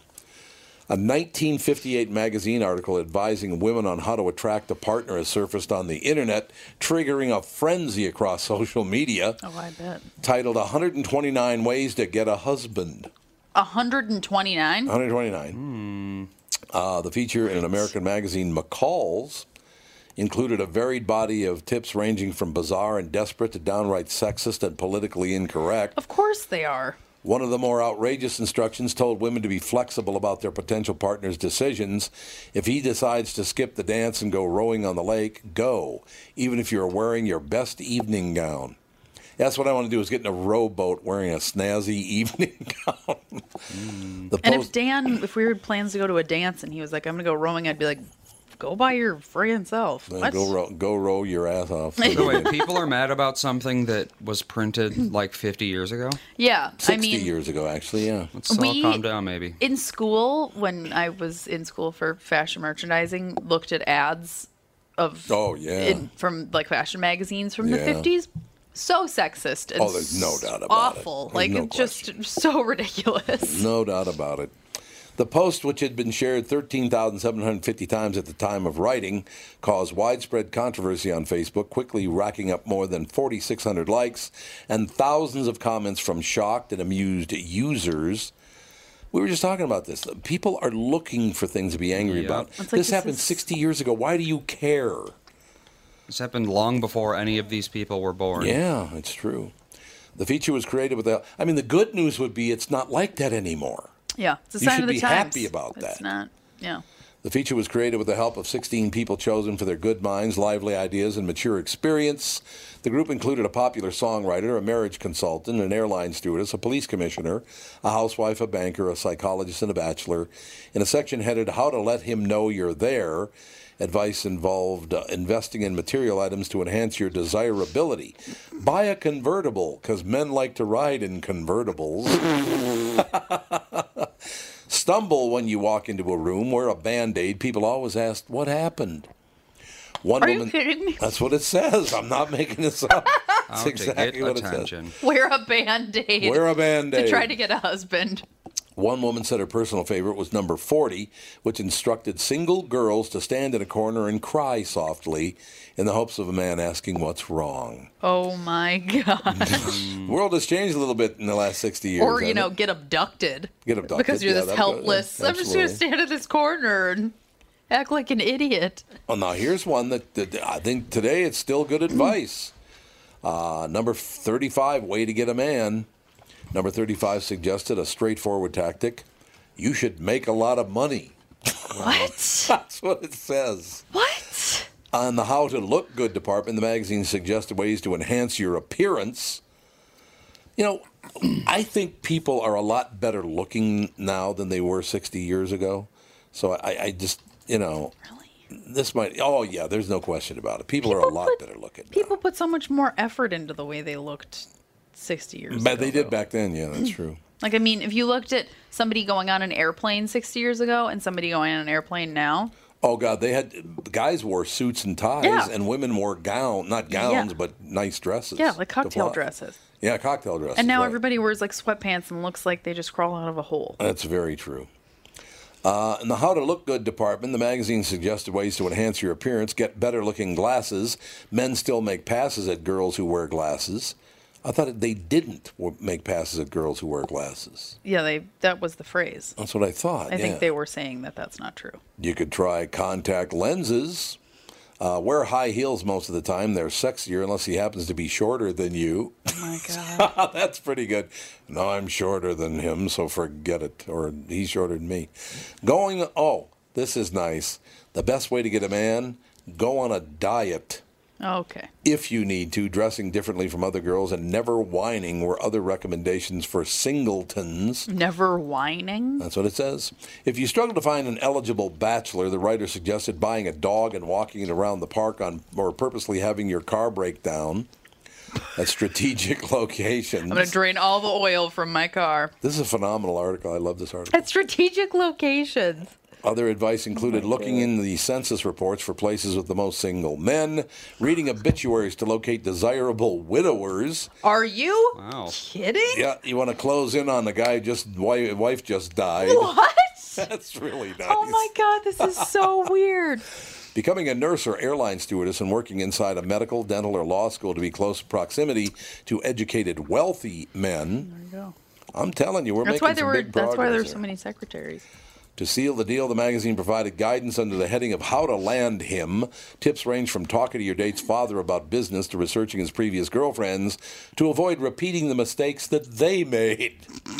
A 1958 magazine article advising women on how to attract a partner has surfaced on the internet, triggering a frenzy across social media, Oh, I bet. titled 129 Ways to Get a Husband. 129. 129. Uh, the feature in an American magazine, McCall's, included a varied body of tips ranging from bizarre and desperate to downright sexist and politically incorrect. Of course they are. One of the more outrageous instructions told women to be flexible about their potential partner's decisions. If he decides to skip the dance and go rowing on the lake, go, even if you're wearing your best evening gown. That's what I want to do is get in a rowboat wearing a snazzy evening gown. Mm. The And if Dan, if we had plans to go to a dance and he was like, I'm going to go rowing, I'd be like, go by your friggin' self. Then What? Go row, go row your ass off. So wait, people are mad about something that was printed like 50 years ago? Yeah. I 60 mean, years ago, actually, yeah. Let's all calm down, maybe. in school, when I was in school for fashion merchandising, looked at ads of Oh, yeah. in, from like fashion magazines from the 50s. So sexist and Oh, there's no doubt about it. awful. Like no it's just so ridiculous. No doubt about it. The post, which had been shared 13,750 times at the time of writing, caused widespread controversy on Facebook, quickly racking up more than 4,600 likes and thousands of comments from shocked and amused users. We were just talking about this. People are looking for things to be angry Yep. about. Like this this happened is- 60 years ago. Why do you care? This happened long before any of these people were born. Yeah, it's true. The feature was created with the. I mean, the good news would be it's not like that anymore. Yeah, it's a sign of the times. You should be times. happy about It's that. not. Yeah. The feature was created with the help of 16 people chosen for their good minds, lively ideas, and mature experience. The group included a popular songwriter, a marriage consultant, an airline stewardess, a police commissioner, a housewife, a banker, a psychologist, and a bachelor. In a section headed How to Let Him Know You're There, advice involved uh, investing in material items to enhance your desirability. Buy a convertible, because men like to ride in convertibles. Stumble when you walk into a room, wear a band aid. People always ask, What happened? One Are you woman. kidding me? That's what it says. I'm not making this up. That's How exactly to get what attention. Wear a band aid. Wear a Band-Aid. To try to get a husband. One woman said her personal favorite was number 40, which instructed single girls to stand in a corner and cry softly in the hopes of a man asking what's wrong. Oh my god. The world has changed a little bit in the last 60 years. or you know, it? get abducted. Get abducted, Because you're yeah, this helpless. I'm just gonna stand in this corner and act like an idiot. Well, now here's one that, that I think today it's still good advice. Uh, number 35, way to get a man. Number 35 suggested a straightforward tactic. You should make a lot of money. What? That's what it says. what? On the How to Look Good department, the magazine suggested ways to enhance your appearance. You know, I think people are a lot better looking now than they were 60 years ago. So I, I just, you know, Really? this might, oh, yeah, there's no question about it. People, are a lot put- better looking. now. People put so much more effort into the way they looked 60 years But ago. they did though. back then, yeah, that's true. Like, I mean, if you looked at somebody going on an airplane 60 years ago and somebody going on an airplane now, Oh God, they had guys wore suits and ties, Yeah. and women wore gown, not gowns, Yeah. but nice dresses. yeah, like cocktail dresses. Yeah, cocktail dresses. And now right. everybody wears like sweatpants and looks like they just crawl out of a hole. That's very true. Uh, in the How to Look Good department, the magazine suggested ways to enhance your appearance, get better looking glasses. Men still make passes at girls who wear glasses. I thought they didn't make passes at girls who wear glasses. Yeah, they that was the phrase. That's what I thought. I yeah. think they were saying that that's not true. You could try contact lenses. Uh, wear high heels most of the time. They're sexier unless he happens to be shorter than you. Oh my god. That's pretty good. No, I'm shorter than him, so forget it. Or he's shorter than me. Going, oh, this is nice. The best way to get a man, go on a diet Oh, okay. if you need to, dressing differently from other girls, and never whining were other recommendations for singletons. Never whining. That's what it says. If you struggle to find an eligible bachelor, the writer suggested buying a dog and walking it around the park on, or purposely having your car break down at strategic locations. I'm gonna drain all the oil from my car. This is a phenomenal article. I love this article. At strategic locations. Other advice included oh looking in the census reports for places with the most single men, reading obituaries to locate desirable widowers. Are you Wow. kidding? Yeah, you want to close in on the guy just wife, wife just died. What? That's really nice. Oh my god, this is so weird. Becoming a nurse or airline stewardess and working inside a medical, dental, or law school to be close proximity to educated, wealthy men. There you go. I'm telling you, we're That's making why there some were. big That's why progress there's so many secretaries. To seal the deal, the magazine provided guidance under the heading of How to Land Him. Tips range from talking to your date's father about business to researching his previous girlfriends to avoid repeating the mistakes that they made.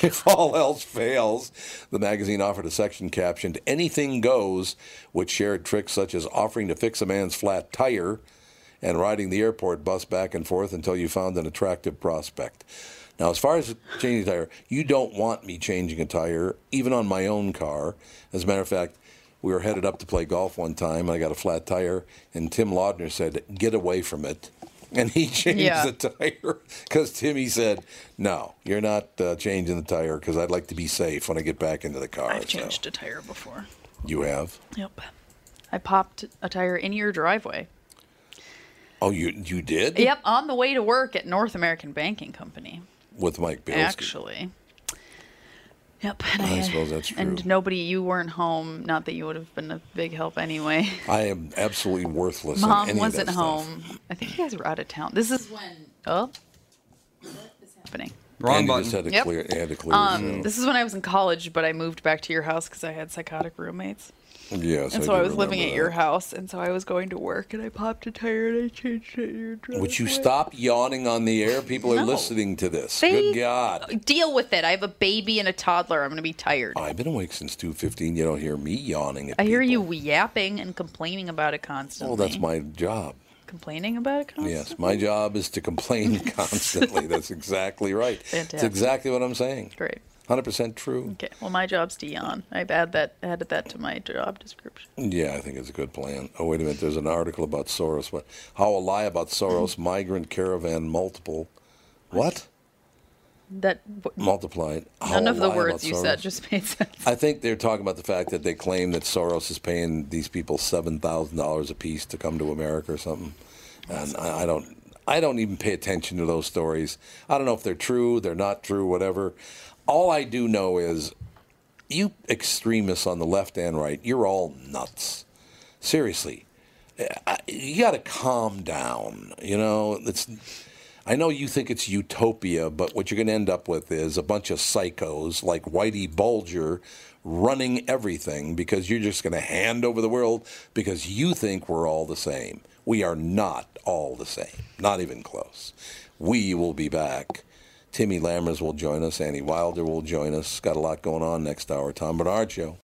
if all else fails, the magazine offered a section captioned Anything Goes, which shared tricks such as offering to fix a man's flat tire and riding the airport bus back and forth until you found an attractive prospect. Now, as far as changing a tire, you don't want me changing a tire, even on my own car. As a matter of fact, we were headed up to play golf one time, and I got a flat tire, and Tim Laudner said, "Get away from it." And he changed Yeah. the tire because Timmy said, "No, you're not uh, changing the tire because I'd like to be safe when I get back into the car." I've So, changed a tire before. you have? Yep. I popped a tire in your driveway. Oh, you you did? Yep, on the way to work at North American Banking Company. With Mike Bielski. Actually. Yep. And I suppose that's true. And nobody, you weren't home. Not that you would have been a big help anyway. I am absolutely worthless. Mom any wasn't that stuff. home. I think you guys were out of town. This is when. Oh. What is happening? Wrong Andy button. just had to Yep. clear. Had to clear. Um, this is when I was in college, but I moved back to your house because I had psychotic roommates. Yes, And so do I was living at your house, and so I was going to work, and I popped a tire and I changed it your driveway. Would you stop yawning on the air? People are listening to this. They- Good God. Deal with it. I have a baby and a toddler. I'm going to be tired. I've been awake since 2.15. You don't hear me yawning at I hear you yapping and complaining about it constantly. Well, that's my job. complaining about it constantly. Yes, my job is to complain constantly. That's exactly right. It's Fantastic. exactly what I'm saying. Great. 100% true. Okay. Well, my job's to yawn. I've add that added that to my job description. Yeah, I think it's a good plan. Oh, wait a minute. There's an article about Soros. What? How a lie about Soros migrant caravan multiple. What? That Multiplied. How none of the words you said just made sense. I think they're talking about the fact that they claim that Soros is paying these people seven thousand dollars a piece to come to America or something, and I, I don't. I don't even pay attention to those stories. I don't know if they're true, they're not true, whatever. All I do know is, you extremists on the left and right, you're all nuts. Seriously, you got to calm down. You know, it's. I know you think it's utopia, but what you're going to end up with is a bunch of psychos like Whitey Bulger running everything because you're just going to hand over the world because you think we're all the same. We are not all the same, not even close. We will be back. Timmy Lammers will join us. Annie Wilder will join us. Got a lot going on next hour. Tom Barnard Show.